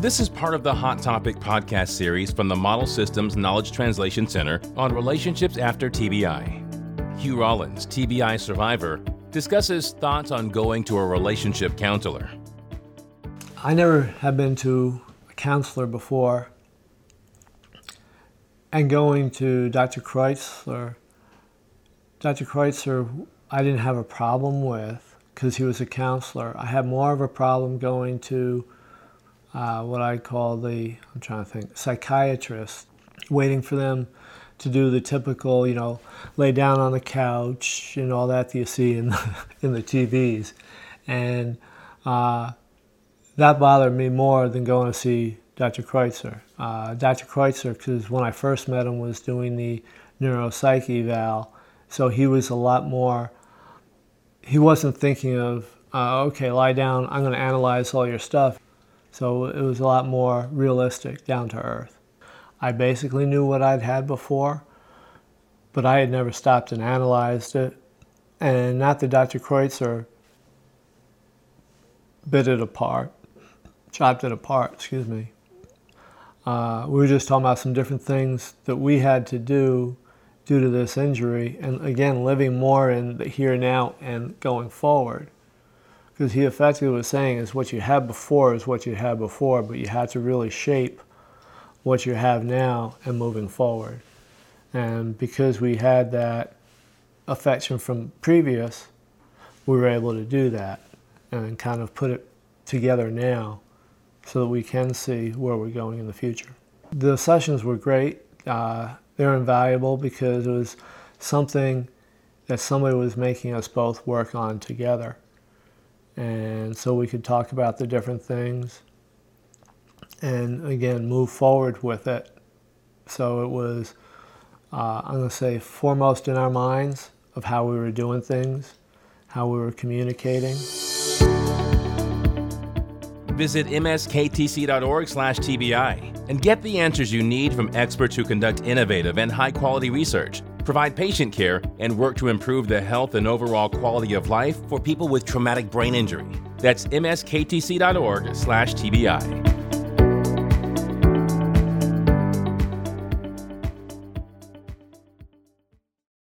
This is part of the Hot Topic podcast series from the Model Systems Knowledge Translation Center on relationships after TBI. Hugh Rollins, TBI survivor, discusses thoughts on going to a relationship counselor. I never have been to a counselor before. And going to Dr. Kreutzer, Dr. Kreutzer, I didn't have a problem with because he was a counselor. I had more of a problem going to uh, what I call the, I'm trying to think, psychiatrist, waiting for them to do the typical, you know, lay down on the couch and all that, that you see in the, in the TVs. And uh, that bothered me more than going to see Dr. Kreutzer. Uh, Dr. Kreutzer, because when I first met him, was doing the neuropsych eval, so he was a lot more. He wasn't thinking of, uh, okay, lie down. I'm going to analyze all your stuff. So it was a lot more realistic, down to earth. I basically knew what I'd had before, but I had never stopped and analyzed it. And not that Dr. Kreutzer bit it apart, chopped it apart, excuse me. Uh, we were just talking about some different things that we had to do due to this injury, and again, living more in the here now and going forward because he effectively was saying is what you had before is what you had before, but you had to really shape what you have now and moving forward. And because we had that affection from previous, we were able to do that and kind of put it together now so that we can see where we're going in the future. The sessions were great. Uh, they're invaluable because it was something that somebody was making us both work on together and so we could talk about the different things and again move forward with it. So it was, uh, I'm going to say, foremost in our minds of how we were doing things, how we were communicating. Visit msktc.org/tbi and get the answers you need from experts who conduct innovative and high-quality research provide patient care, and work to improve the health and overall quality of life for people with traumatic brain injury. That's msktc.org/tbi.